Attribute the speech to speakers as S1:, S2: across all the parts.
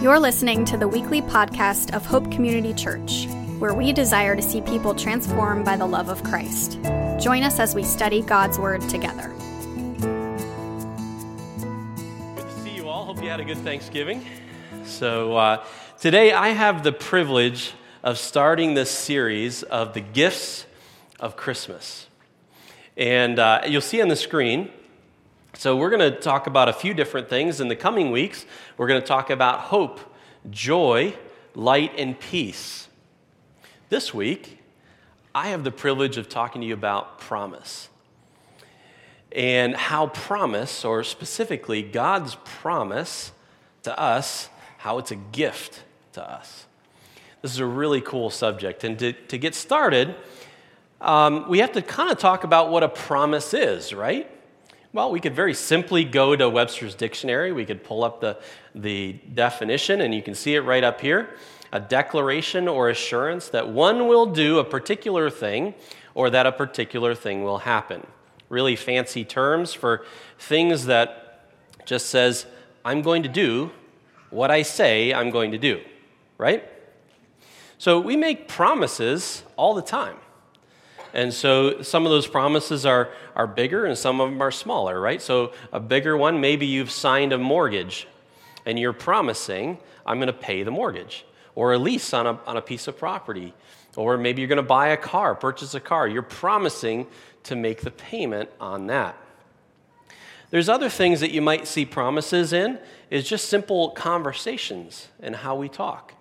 S1: You're listening to the weekly podcast of Hope Community Church, where we desire to see people transformed by the love of Christ. Join us as we study God's Word together.
S2: Good to see you all. Hope you had a good Thanksgiving. So, uh, today I have the privilege of starting this series of the gifts of Christmas. And uh, you'll see on the screen, so, we're going to talk about a few different things. In the coming weeks, we're going to talk about hope, joy, light, and peace. This week, I have the privilege of talking to you about promise and how promise, or specifically God's promise to us, how it's a gift to us. This is a really cool subject. And to, to get started, um, we have to kind of talk about what a promise is, right? Well, we could very simply go to Webster's dictionary. We could pull up the, the definition, and you can see it right up here a declaration or assurance that one will do a particular thing or that a particular thing will happen. Really fancy terms for things that just says, I'm going to do what I say I'm going to do, right? So we make promises all the time. And so some of those promises are, are bigger and some of them are smaller, right? So a bigger one, maybe you've signed a mortgage and you're promising, I'm going to pay the mortgage, or a lease on a, on a piece of property, or maybe you're going to buy a car, purchase a car. You're promising to make the payment on that. There's other things that you might see promises in, is just simple conversations and how we talk.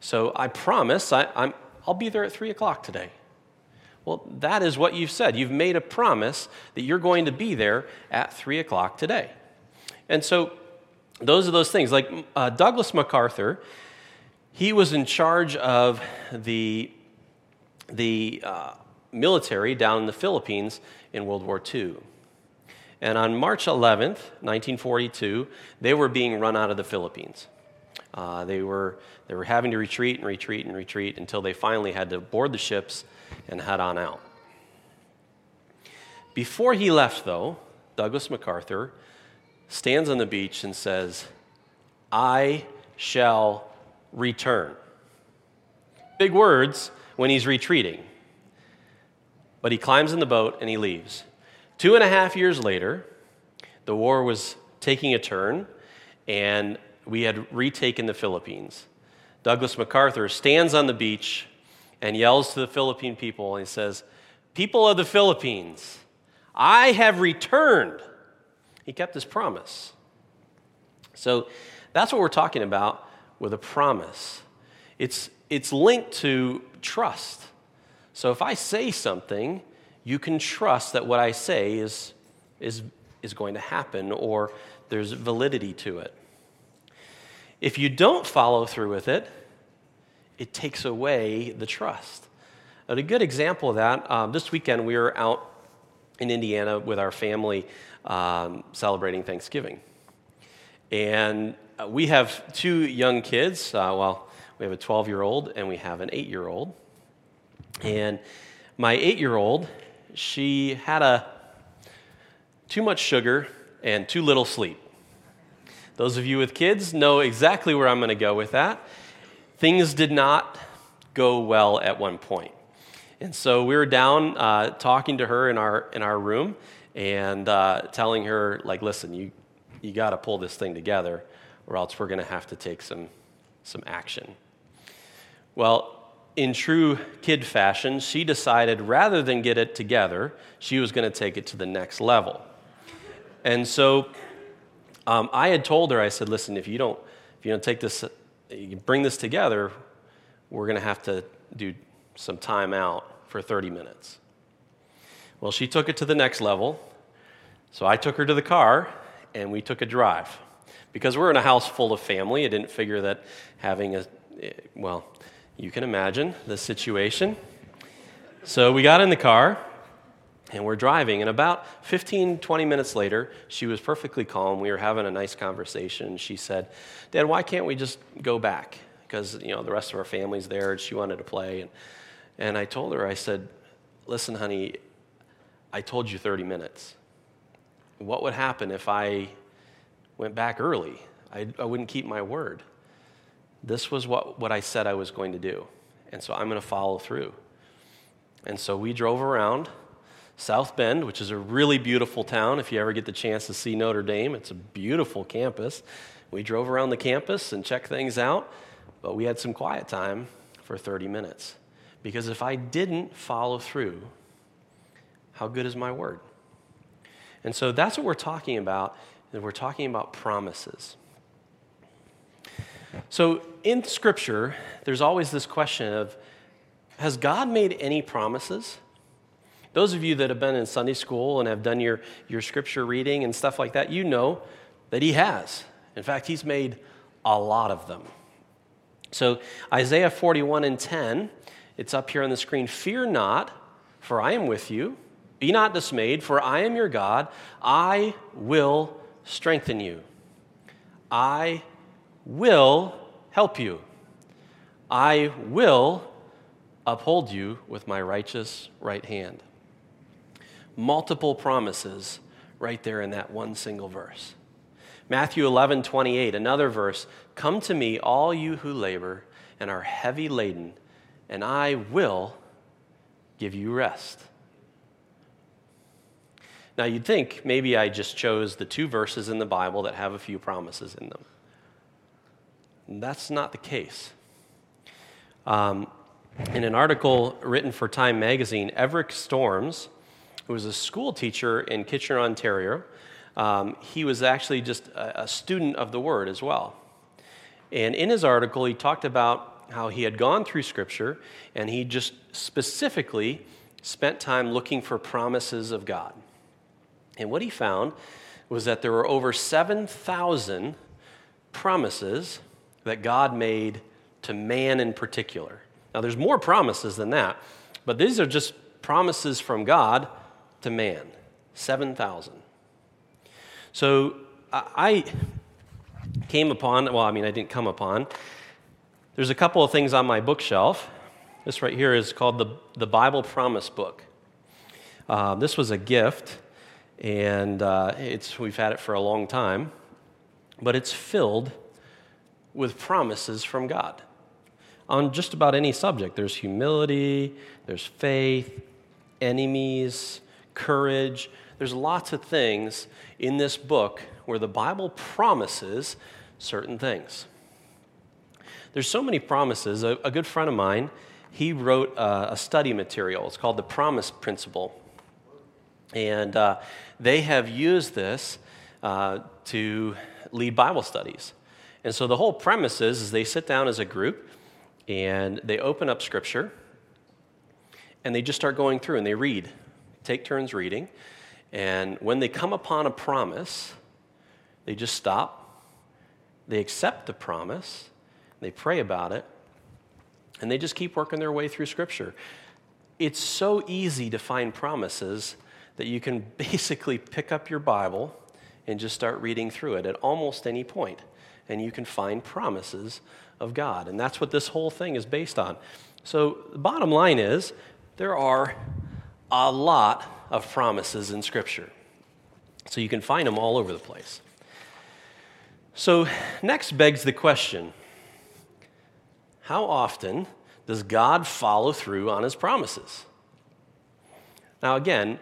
S2: So I promise I, I'm, I'll be there at 3 o'clock today. Well, that is what you've said. You've made a promise that you're going to be there at 3 o'clock today. And so, those are those things. Like uh, Douglas MacArthur, he was in charge of the, the uh, military down in the Philippines in World War II. And on March 11th, 1942, they were being run out of the Philippines. Uh, they, were, they were having to retreat and retreat and retreat until they finally had to board the ships and head on out. Before he left, though, Douglas MacArthur stands on the beach and says, I shall return. Big words when he's retreating. But he climbs in the boat and he leaves. Two and a half years later, the war was taking a turn, and we had retaken the Philippines. Douglas MacArthur stands on the beach and yells to the Philippine people and he says, People of the Philippines, I have returned. He kept his promise. So that's what we're talking about with a promise. It's, it's linked to trust. So if I say something, you can trust that what I say is, is, is going to happen or there's validity to it. If you don't follow through with it, it takes away the trust. And a good example of that, um, this weekend we were out in Indiana with our family um, celebrating Thanksgiving. And uh, we have two young kids. Uh, well, we have a 12 year old and we have an 8 year old. And my 8 year old, she had a too much sugar and too little sleep. Those of you with kids know exactly where I'm going to go with that things did not go well at one point. And so we were down uh, talking to her in our, in our room and uh, telling her, like, listen, you, you got to pull this thing together or else we're going to have to take some, some action. Well, in true kid fashion, she decided rather than get it together, she was going to take it to the next level. And so um, I had told her, I said, listen, if you don't, if you don't take this you bring this together, we're going to have to do some time out for 30 minutes. Well, she took it to the next level. So I took her to the car and we took a drive. Because we're in a house full of family, I didn't figure that having a, well, you can imagine the situation. So we got in the car and we're driving. And about 15, 20 minutes later, she was perfectly calm. We were having a nice conversation. She said, Dad, why can't we just go back? Because, you know, the rest of our family's there and she wanted to play. And, and I told her, I said, Listen, honey, I told you 30 minutes. What would happen if I went back early? I, I wouldn't keep my word. this was what, what I said I was going to do. And so I'm going to follow through. And so we drove around South Bend, which is a really beautiful town. If you ever get the chance to see Notre Dame, it's a beautiful campus. We drove around the campus and checked things out, but we had some quiet time for 30 minutes. Because if I didn't follow through, how good is my word? And so that's what we're talking about. And we're talking about promises. So in Scripture, there's always this question of Has God made any promises? Those of you that have been in Sunday school and have done your, your scripture reading and stuff like that, you know that He has. In fact, He's made a lot of them. So, Isaiah 41 and 10, it's up here on the screen Fear not, for I am with you. Be not dismayed, for I am your God. I will strengthen you. I will help you. I will uphold you with my righteous right hand. Multiple promises right there in that one single verse. Matthew 11, 28, another verse Come to me, all you who labor and are heavy laden, and I will give you rest. Now, you'd think maybe I just chose the two verses in the Bible that have a few promises in them. That's not the case. Um, in an article written for Time magazine, Everett Storms, who was a school teacher in Kitchener, Ontario, um, he was actually just a, a student of the Word as well. And in his article, he talked about how he had gone through Scripture and he just specifically spent time looking for promises of God. And what he found was that there were over 7,000 promises that God made to man in particular. Now, there's more promises than that, but these are just promises from God to man 7,000. So I came upon, well, I mean, I didn't come upon, there's a couple of things on my bookshelf. This right here is called the, the Bible Promise Book. Uh, this was a gift and uh, it's, we've had it for a long time, but it's filled with promises from God on just about any subject. There's humility, there's faith, enemies, courage. There's lots of things in this book where the Bible promises certain things. There's so many promises. A, a good friend of mine, he wrote a, a study material. It's called The Promise Principle. And uh, they have used this uh, to lead Bible studies. And so the whole premise is, is they sit down as a group and they open up Scripture and they just start going through and they read, take turns reading. And when they come upon a promise, they just stop, they accept the promise, they pray about it, and they just keep working their way through Scripture. It's so easy to find promises that you can basically pick up your Bible and just start reading through it at almost any point, and you can find promises of God. And that's what this whole thing is based on. So, the bottom line is there are a lot of promises in Scripture. So, you can find them all over the place. So, next begs the question how often does God follow through on his promises? Now, again,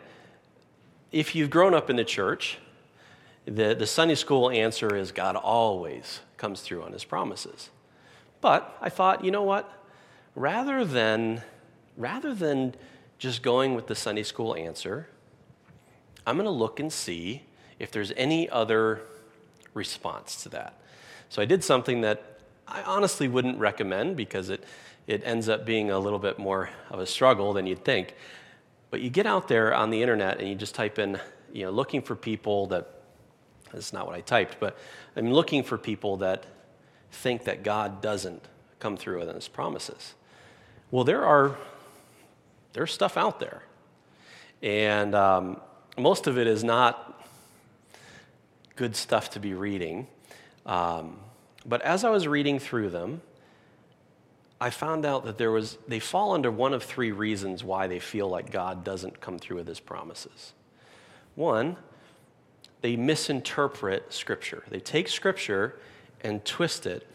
S2: if you've grown up in the church, the, the Sunday school answer is God always comes through on his promises. But I thought, you know what? Rather than, rather than just going with the Sunday school answer, I'm going to look and see if there's any other response to that. So I did something that I honestly wouldn't recommend because it, it ends up being a little bit more of a struggle than you'd think. But you get out there on the internet and you just type in, you know, looking for people that, that's not what I typed, but I'm looking for people that think that God doesn't come through with his promises. Well, there are, there's stuff out there. And um, most of it is not good stuff to be reading. Um, but as I was reading through them, I found out that there was, they fall under one of three reasons why they feel like God doesn't come through with his promises. One, they misinterpret Scripture. They take Scripture and twist it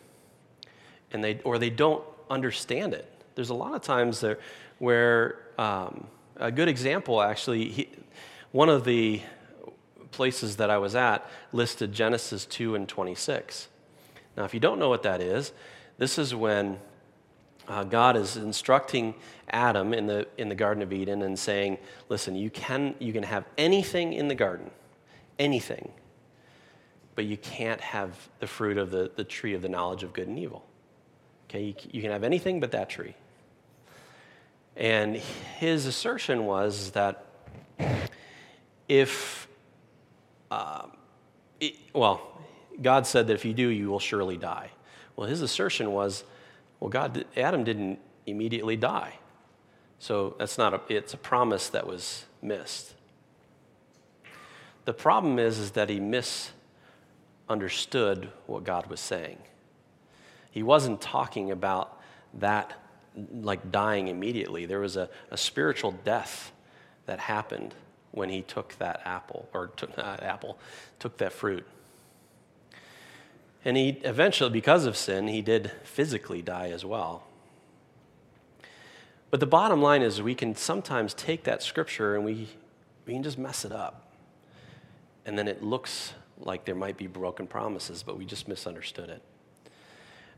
S2: and they, or they don't understand it. There's a lot of times there where um, a good example actually, he, one of the places that I was at listed Genesis 2 and 26. Now, if you don't know what that is, this is when uh, God is instructing Adam in the, in the Garden of Eden and saying, listen, you can, you can have anything in the garden, anything, but you can't have the fruit of the, the tree of the knowledge of good and evil. Okay, you, you can have anything but that tree. And his assertion was that if, uh, it, well, God said that if you do, you will surely die. Well, his assertion was, well, God, Adam didn't immediately die. So that's not a, it's a promise that was missed. The problem is, is that he misunderstood what God was saying. He wasn't talking about that like dying immediately. There was a, a spiritual death that happened when he took that apple, or took, not apple, took that fruit. And he eventually, because of sin, he did physically die as well. But the bottom line is, we can sometimes take that scripture and we, we can just mess it up. And then it looks like there might be broken promises, but we just misunderstood it.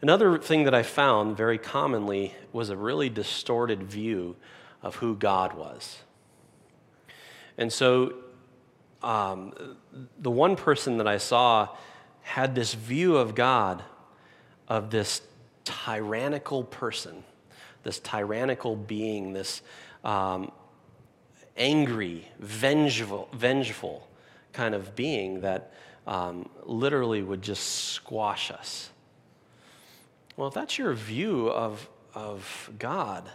S2: Another thing that I found very commonly was a really distorted view of who God was. And so, um, the one person that I saw had this view of God of this tyrannical person, this tyrannical being, this um, angry, vengeful, vengeful kind of being that um, literally would just squash us. Well, if that's your view of, of God,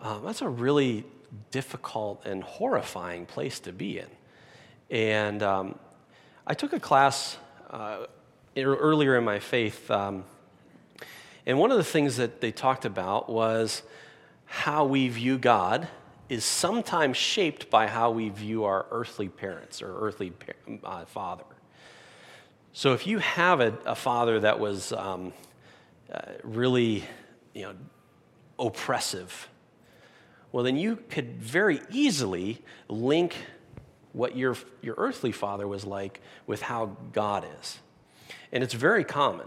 S2: um, that's a really difficult and horrifying place to be in. And um, I took a class uh, earlier in my faith, um, and one of the things that they talked about was how we view God is sometimes shaped by how we view our earthly parents or earthly uh, father. So if you have a, a father that was um, uh, really, you know, oppressive, well, then you could very easily link what your, your earthly father was like with how God is. And it's very common.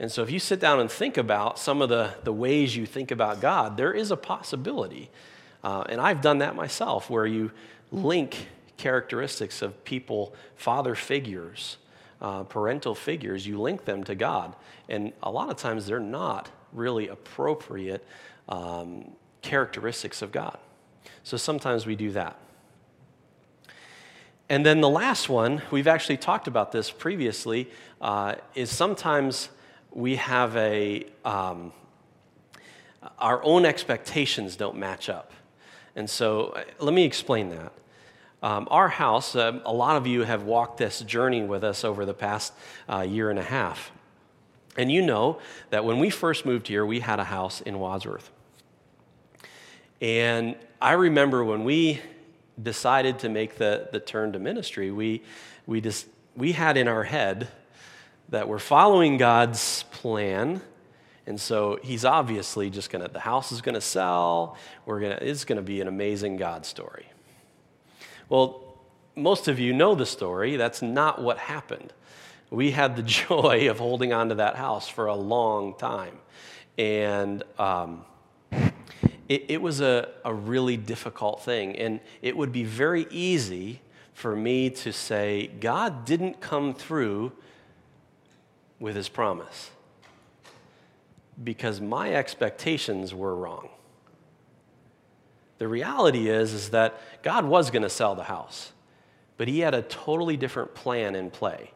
S2: And so if you sit down and think about some of the, the ways you think about God, there is a possibility. Uh, and I've done that myself, where you link characteristics of people, father figures, uh, parental figures, you link them to God. And a lot of times they're not really appropriate um, characteristics of God. So sometimes we do that. And then the last one, we've actually talked about this previously, uh, is sometimes we have a, um, our own expectations don't match up. And so uh, let me explain that. Um, our house, uh, a lot of you have walked this journey with us over the past uh, year and a half. And you know that when we first moved here, we had a house in Wadsworth. And I remember when we decided to make the, the turn to ministry, we, we, just, we had in our head that we're following God's plan. And so he's obviously just gonna, the house is gonna sell. We're gonna, it's gonna be an amazing God story. Well, most of you know the story. That's not what happened. We had the joy of holding on to that house for a long time. And um, it, it, was a, a really difficult thing. And it would be very easy for me to say, God didn't come through with his promise because my expectations were wrong. The reality is, is that God was going to sell the house, but he had a totally different plan in play.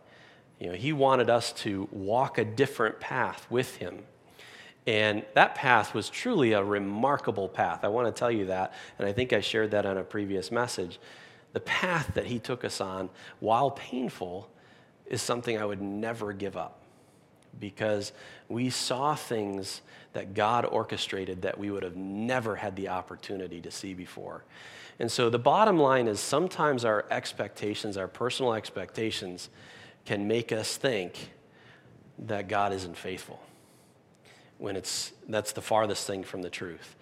S2: You know, he wanted us to walk a different path with him. And that path was truly a remarkable path. I want to tell you that, and I think I shared that on a previous message. The path that he took us on, while painful, is something I would never give up because we saw things that God orchestrated that we would have never had the opportunity to see before. And so the bottom line is sometimes our expectations, our personal expectations, can make us think that God isn't faithful. when it's that's the farthest thing from the truth.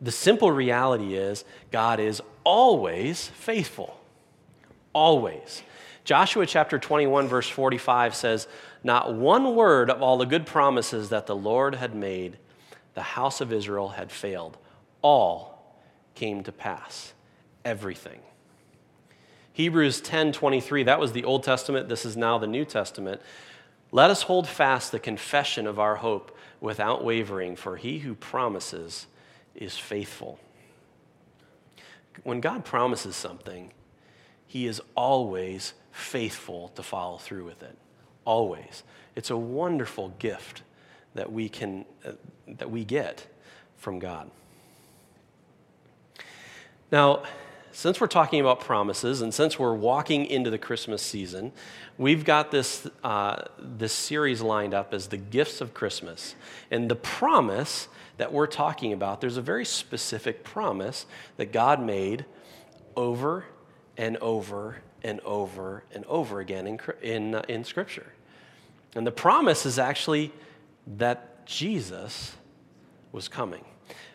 S2: The simple reality is God is always faithful. Always. Joshua chapter 21, verse 45 says, Not one word of all the good promises that the Lord had made, the house of Israel had failed. All came to pass. Everything. Hebrews 10 23, that was the Old Testament. This is now the New Testament. Let us hold fast the confession of our hope without wavering, for he who promises is faithful. When God promises something, he is always faithful to follow through with it. Always. It's a wonderful gift that we can uh, that we get from God. Now, since we're talking about promises and since we're walking into the Christmas season, we've got this, uh, this series lined up as the gifts of Christmas. And the promise that we're talking about, there's a very specific promise that God made over and over and over and over again in, in, uh, in Scripture. And the promise is actually that Jesus was coming.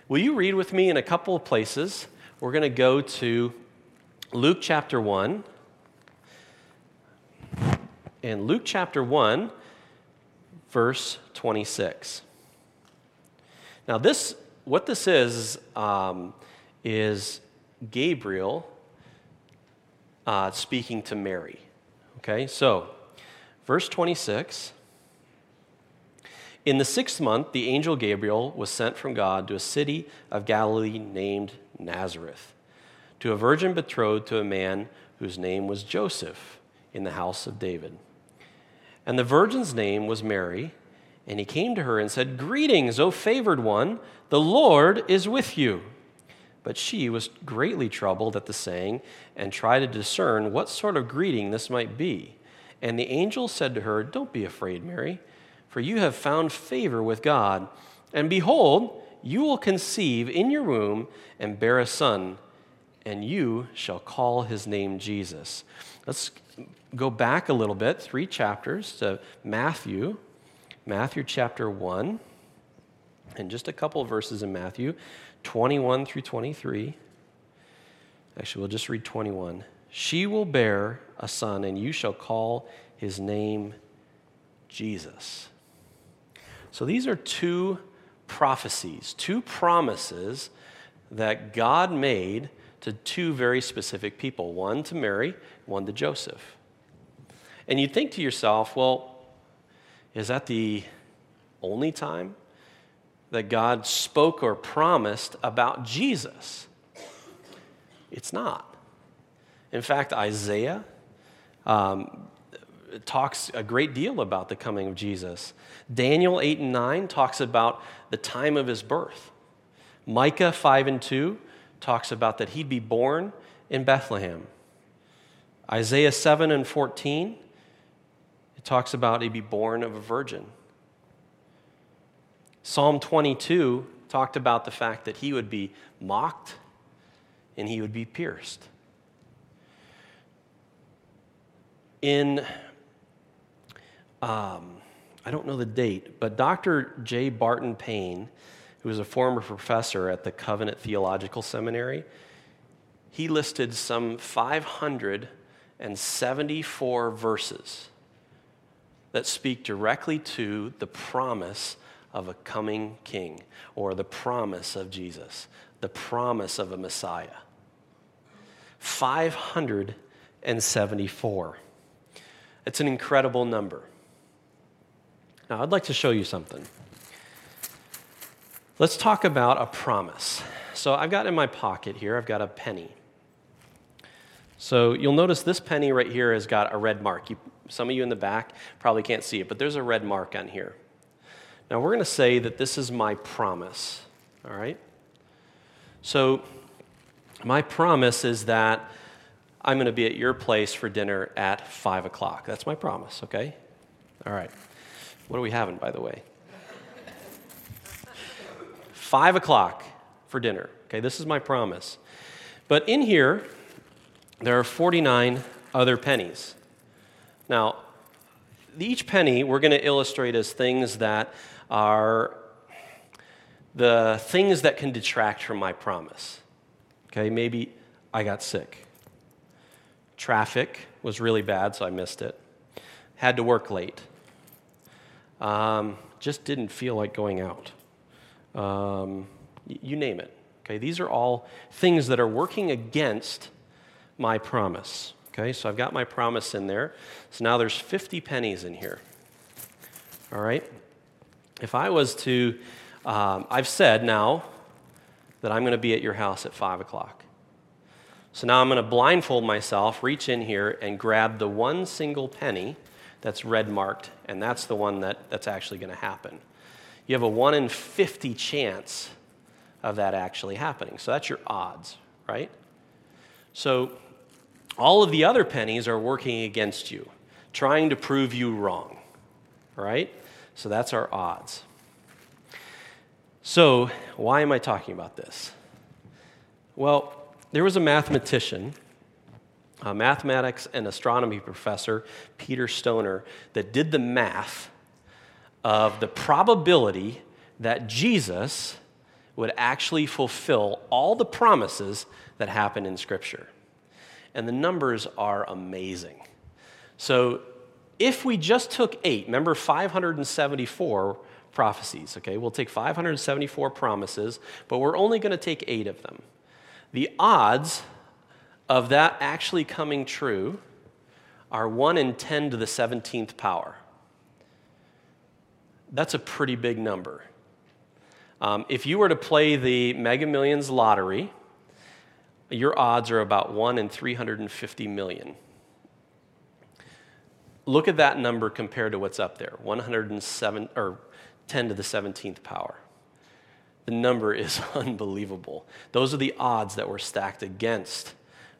S2: Will you read with me in a couple of places? We're going to go to Luke chapter 1. And Luke chapter 1, verse 26. Now, this, what this is, um, is Gabriel uh, speaking to Mary. Okay, so verse 26. In the sixth month, the angel Gabriel was sent from God to a city of Galilee named Nazareth, to a virgin betrothed to a man whose name was Joseph in the house of David. And the virgin's name was Mary, and he came to her and said, Greetings, O favored one, the Lord is with you. But she was greatly troubled at the saying and tried to discern what sort of greeting this might be. And the angel said to her, Don't be afraid, Mary, for you have found favor with God. And behold, you will conceive in your womb and bear a son, and you shall call his name Jesus. Let's go back a little bit, three chapters to Matthew, Matthew chapter 1, and just a couple of verses in Matthew 21 through 23. Actually, we'll just read 21. She will bear a son, and you shall call his name Jesus. So these are two prophecies, two promises that God made to two very specific people one to Mary, one to Joseph. And you'd think to yourself, well, is that the only time that God spoke or promised about Jesus? It's not. In fact, Isaiah um, talks a great deal about the coming of Jesus. Daniel 8 and 9 talks about the time of his birth. Micah 5 and 2 talks about that he'd be born in Bethlehem. Isaiah 7 and 14, it talks about he'd be born of a virgin. Psalm 22 talked about the fact that he would be mocked and he would be pierced. In um, I don't know the date, but Dr. J. Barton Payne, who was a former professor at the Covenant Theological Seminary, he listed some 574 verses that speak directly to the promise of a coming king or the promise of Jesus, the promise of a Messiah. 574. It's an incredible number. Now, I'd like to show you something. Let's talk about a promise. So, I've got in my pocket here, I've got a penny. So, you'll notice this penny right here has got a red mark. You, some of you in the back probably can't see it, but there's a red mark on here. Now, we're going to say that this is my promise, all right? So, my promise is that I'm going to be at your place for dinner at 5 o'clock. That's my promise, okay? All right. What are we having, by the way? Five o'clock for dinner. Okay, this is my promise. But in here, there are 49 other pennies. Now, each penny we're going to illustrate as things that are the things that can detract from my promise. Okay, maybe I got sick. Traffic was really bad, so I missed it. Had to work late. Um, just didn't feel like going out. Um, you name it. Okay, these are all things that are working against my promise. Okay, so I've got my promise in there. So now there's 50 pennies in here. All right? If I was to, um, I've said now that I'm going to be at your house at 5 o'clock. So now I'm going to blindfold myself, reach in here, and grab the one single penny that's red marked, and that's the one that, that's actually going to happen. You have a 1 in 50 chance of that actually happening. So that's your odds, right? So all of the other pennies are working against you, trying to prove you wrong, right? So that's our odds. So, why am I talking about this? Well, there was a mathematician, a mathematics and astronomy professor, Peter Stoner, that did the math of the probability that Jesus would actually fulfill all the promises that happen in Scripture. And the numbers are amazing. So, if we just took eight, remember 574 prophecies, okay? We'll take 574 promises, but we're only going to take eight of them. The odds of that actually coming true are 1 in 10 to the 17th power. That's a pretty big number. Um, if you were to play the Mega Millions lottery, your odds are about 1 in 350 million. Look at that number compared to what's up there 107 or 10 to the 17th power. The number is unbelievable. Those are the odds that were stacked against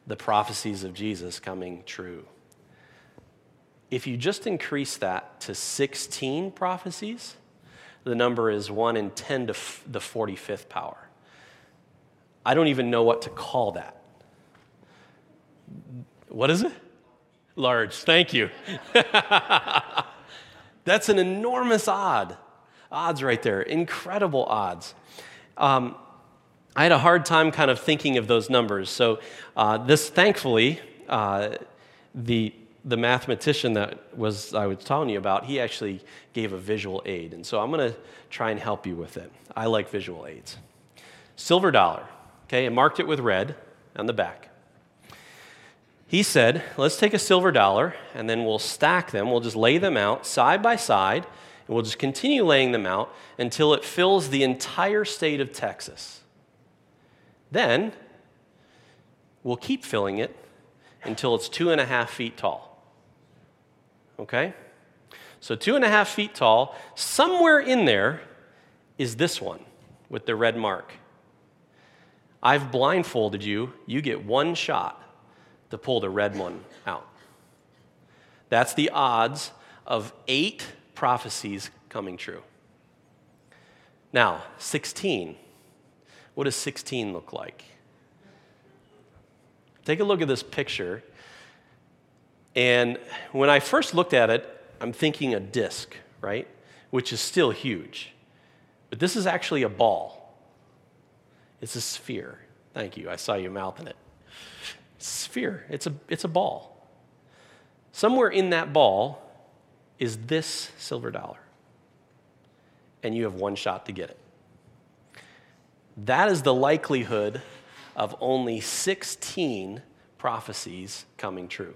S2: the prophecies of Jesus coming true. If you just increase that to 16 prophecies, the number is 1 in 10 to the 45th power. I don't even know what to call that. What is it? Large. Thank you. That's an enormous odd. Odds right there. Incredible odds. Um, I had a hard time kind of thinking of those numbers. So, uh, this thankfully, uh, the the mathematician that was I was telling you about, he actually gave a visual aid, and so I'm going to try and help you with it. I like visual aids. Silver dollar, okay, and marked it with red on the back. He said, "Let's take a silver dollar, and then we'll stack them. We'll just lay them out side by side, and we'll just continue laying them out until it fills the entire state of Texas." Then we'll keep filling it until it's two and a half feet tall. Okay? So, two and a half feet tall, somewhere in there is this one with the red mark. I've blindfolded you. You get one shot to pull the red one out. That's the odds of eight prophecies coming true. Now, 16 what does 16 look like? Take a look at this picture. And when I first looked at it, I'm thinking a disc, right? Which is still huge. But this is actually a ball. It's a sphere. Thank you. I saw you mouthing it. Sphere. It's a, it's a ball. Somewhere in that ball is this silver dollar. And you have one shot to get it. That is the likelihood of only 16 prophecies coming true.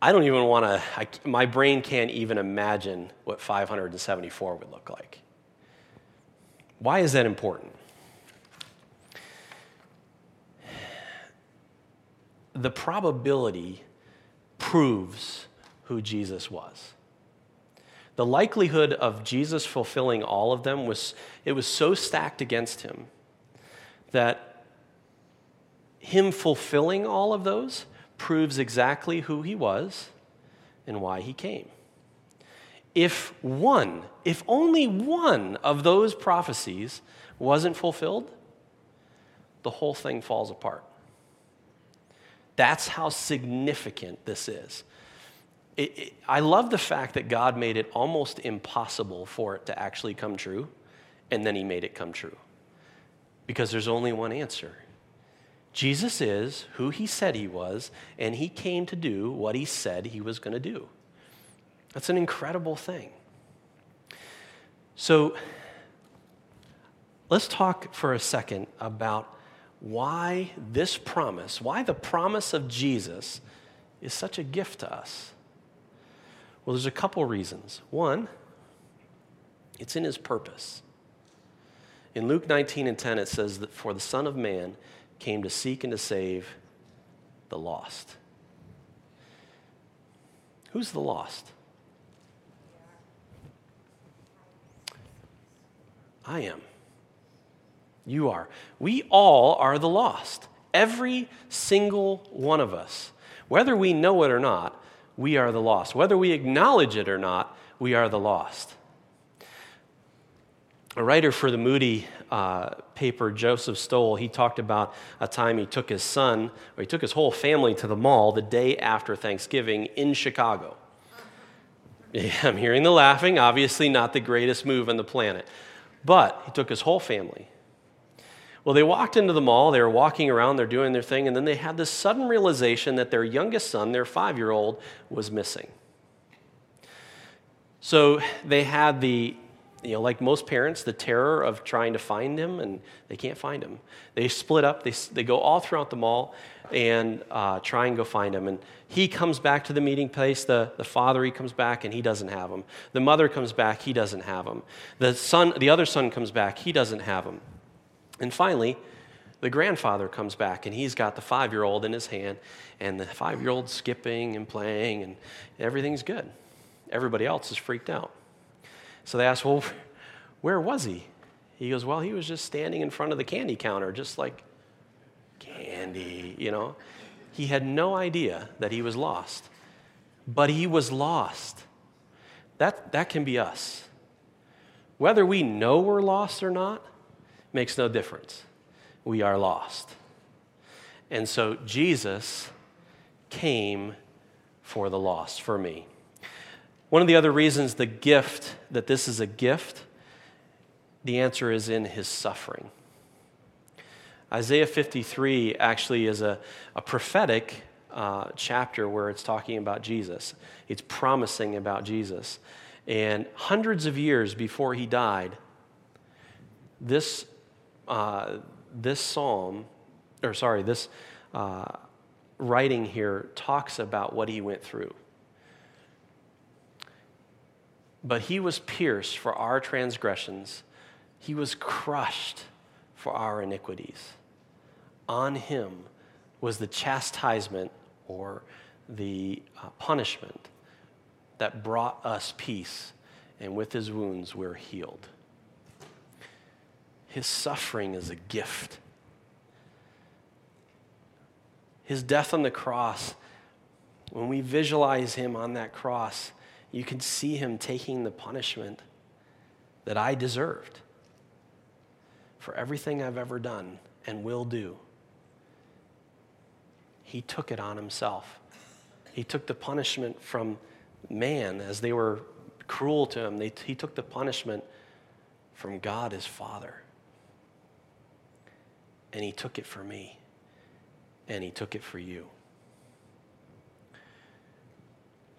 S2: I don't even want to, my brain can't even imagine what 574 would look like. Why is that important? The probability proves who Jesus was the likelihood of Jesus fulfilling all of them was it was so stacked against him that him fulfilling all of those proves exactly who he was and why he came. If one, if only one of those prophecies wasn't fulfilled, the whole thing falls apart. That's how significant this is. It, it, I love the fact that God made it almost impossible for it to actually come true, and then He made it come true. Because there's only one answer Jesus is who He said He was, and He came to do what He said He was going to do. That's an incredible thing. So, let's talk for a second about why this promise, why the promise of Jesus is such a gift to us. Well, there's a couple reasons. One, it's in his purpose. In Luke 19 and 10, it says that for the Son of Man came to seek and to save the lost. Who's the lost? I am. You are. We all are the lost. Every single one of us. Whether we know it or not, we are the lost. Whether we acknowledge it or not, we are the lost. A writer for the Moody uh, paper, Joseph Stowell, he talked about a time he took his son, or he took his whole family to the mall the day after Thanksgiving in Chicago. Yeah, I'm hearing the laughing, obviously not the greatest move on the planet. But he took his whole family. Well, they walked into the mall, they were walking around, they're doing their thing, and then they had this sudden realization that their youngest son, their five year old, was missing. So they had the, you know, like most parents, the terror of trying to find him, and they can't find him. They split up, they, they go all throughout the mall and uh, try and go find him. And he comes back to the meeting place. The, the father, he comes back and he doesn't have him. The mother comes back, he doesn't have him. The son, the other son comes back, he doesn't have him. And finally, the grandfather comes back and he's got the five year old in his hand, and the five year old skipping and playing, and everything's good. Everybody else is freaked out. So they ask, Well, where was he? He goes, Well, he was just standing in front of the candy counter, just like candy, you know. He had no idea that he was lost, but he was lost. That, that can be us. Whether we know we're lost or not, makes no difference. We are lost. And so Jesus came for the lost, for me. One of the other reasons the gift, that this is a gift, the answer is in his suffering. Isaiah 53 actually is a, a prophetic uh, chapter where it's talking about Jesus. It's promising about Jesus. And hundreds of years before he died, this uh, this psalm, or sorry, this uh, writing here talks about what he went through. But he was pierced for our transgressions, he was crushed for our iniquities. On him was the chastisement or the uh, punishment that brought us peace, and with his wounds we're healed. His suffering is a gift. His death on the cross, when we visualize him on that cross, you can see him taking the punishment that I deserved for everything I've ever done and will do. He took it on himself. He took the punishment from man as they were cruel to him. They, he took the punishment from God, his Father and He took it for me, and He took it for you.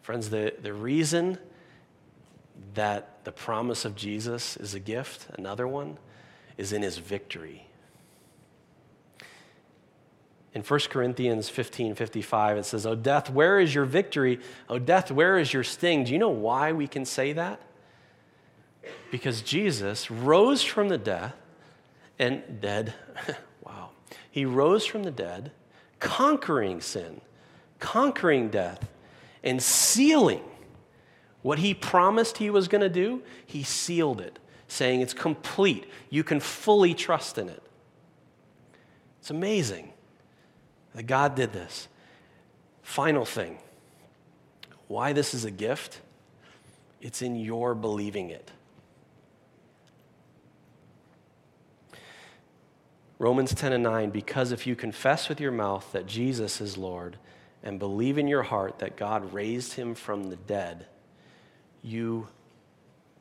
S2: Friends, the, the reason that the promise of Jesus is a gift, another one, is in His victory. In 1 Corinthians 15 55, it says, Oh, death, where is your victory? Oh, death, where is your sting? Do you know why we can say that? Because Jesus rose from the death and dead. He rose from the dead, conquering sin, conquering death, and sealing what he promised he was going to do. He sealed it, saying it's complete. You can fully trust in it. It's amazing that God did this. Final thing why this is a gift it's in your believing it. Romans 10 and 9, because if you confess with your mouth that Jesus is Lord and believe in your heart that God raised him from the dead, you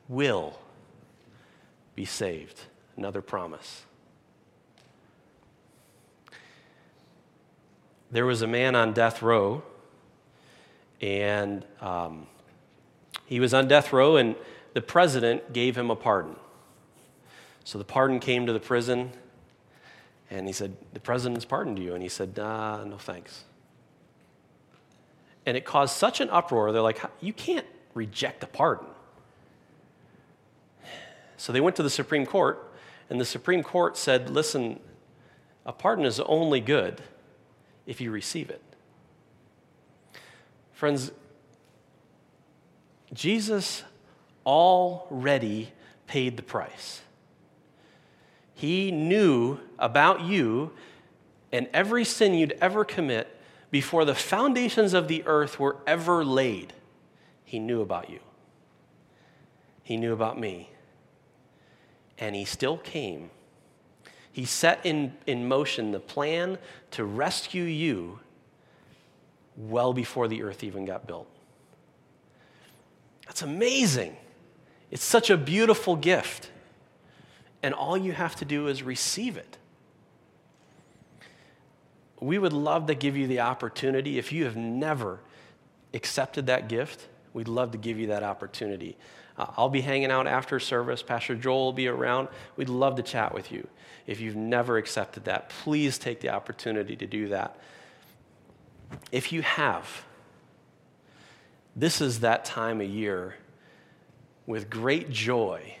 S2: will be saved. Another promise. There was a man on death row, and um, he was on death row, and the president gave him a pardon. So the pardon came to the prison, and he said, The president's pardoned you. And he said, uh, No thanks. And it caused such an uproar, they're like, You can't reject a pardon. So they went to the Supreme Court, and the Supreme Court said, Listen, a pardon is only good if you receive it. Friends, Jesus already paid the price. He knew about you and every sin you'd ever commit before the foundations of the earth were ever laid. He knew about you. He knew about me. And he still came. He set in, in motion the plan to rescue you well before the earth even got built. That's amazing. It's such a beautiful gift. And all you have to do is receive it. We would love to give you the opportunity. If you have never accepted that gift, we'd love to give you that opportunity. Uh, I'll be hanging out after service. Pastor Joel will be around. We'd love to chat with you. If you've never accepted that, please take the opportunity to do that. If you have, this is that time of year with great joy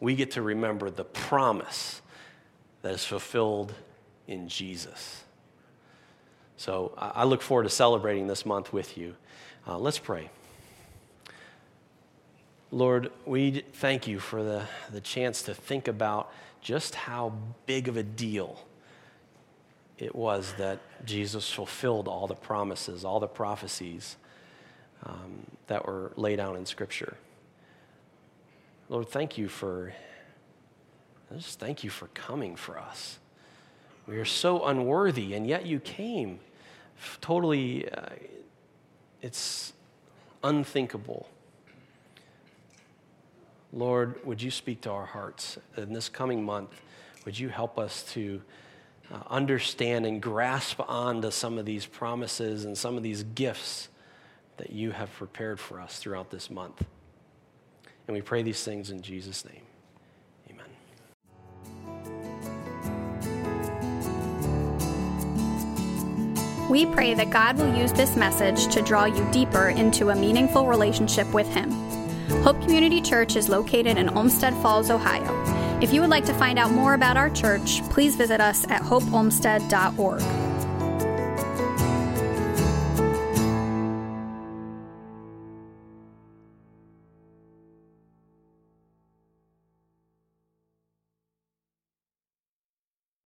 S2: we get to remember the promise that is fulfilled in Jesus. So I look forward to celebrating this month with you. Uh, let's pray. Lord, we thank you for the, the chance to think about just how big of a deal it was that Jesus fulfilled all the promises, all the prophecies um, that were laid out in Scripture. Lord, thank you for, just thank you for coming for us. We are so unworthy, and yet you came. Totally, uh, it's unthinkable. Lord, would you speak to our hearts in this coming month? Would you help us to uh, understand and grasp onto some of these promises and some of these gifts that you have prepared for us throughout this month? And we pray these things in Jesus' name. Amen.
S1: We pray that God will use this message to draw you deeper into a meaningful relationship with Him. Hope Community Church is located in Olmsted Falls, Ohio. If you would like to find out more about our church, please visit us at hopeolmsted.org.